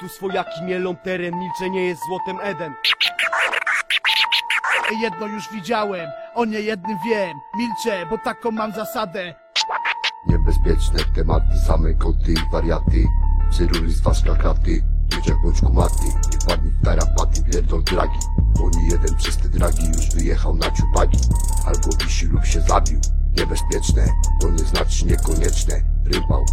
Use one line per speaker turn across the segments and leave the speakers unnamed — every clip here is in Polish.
Tu swojaki mielą teren, milczenie jest złotem Eden.
Jedno już widziałem, o nie jednym wiem. Milczę, bo taką mam zasadę.
Niebezpieczne tematy, same koty i wariaty Cyruly z waszka kraty, bądź kumaty Nie wpadnij w tarapaty, pierdol dragi Bo nie jeden przez te dragi już wyjechał na ciupagi Albo wisi lub się zabił Niebezpieczne, to nie znaczy niekonieczne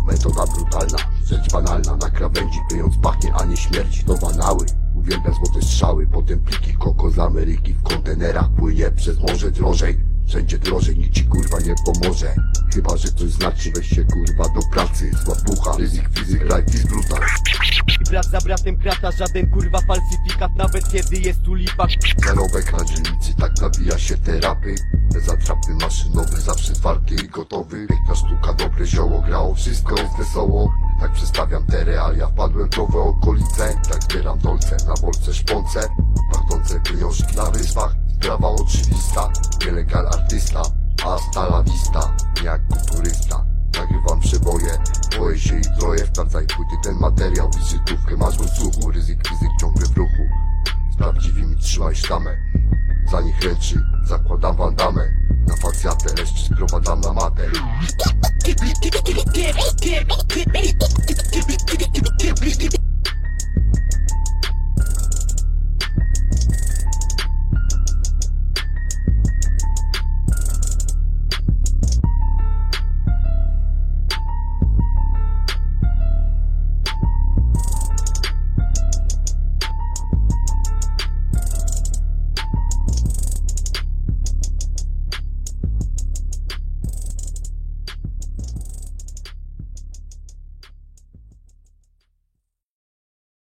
Metoda brutalna Rzecz banalna, na krawędzi Pijąc pachnie, a nie śmierć To banały, uwielbiam złote strzały Potem pliki koko z Ameryki W kontenerach płynie przez morze drożej. Wszędzie drożej, nikt ci kurwa nie pomoże. Chyba, że coś znaczy, weź się kurwa do pracy. Zła pucha, ryzyk, fizyk, life is brutal.
Brat za bratem krata, żaden kurwa falsyfikat, nawet kiedy jest tu lipa.
Zarobek na dzielnicy, tak nabija się terapy Bez atrapy maszynowy, zawsze twardy i gotowy. Piękna sztuka, dobre zioło, grało, wszystko jest wesoło. Tak przestawiam te realia, wpadłem w nowe okolice. Tak zbieram dolce, na bolce szponce. Pachnące pieniążki na wyspach Sprawa oczywista, nielegal artysta Hasta la vista, jak kulturysta Nagrywam przeboje, boję się i troje. Wprawdzaj płyty ten materiał, wizytówkę masz w słuchu Ryzyk, ciągle w ruchu. Z prawdziwymi trzymaj sztamę Za nich ręczy, zakładam bandamę Na facjatę, reszcie sprowadzam na matę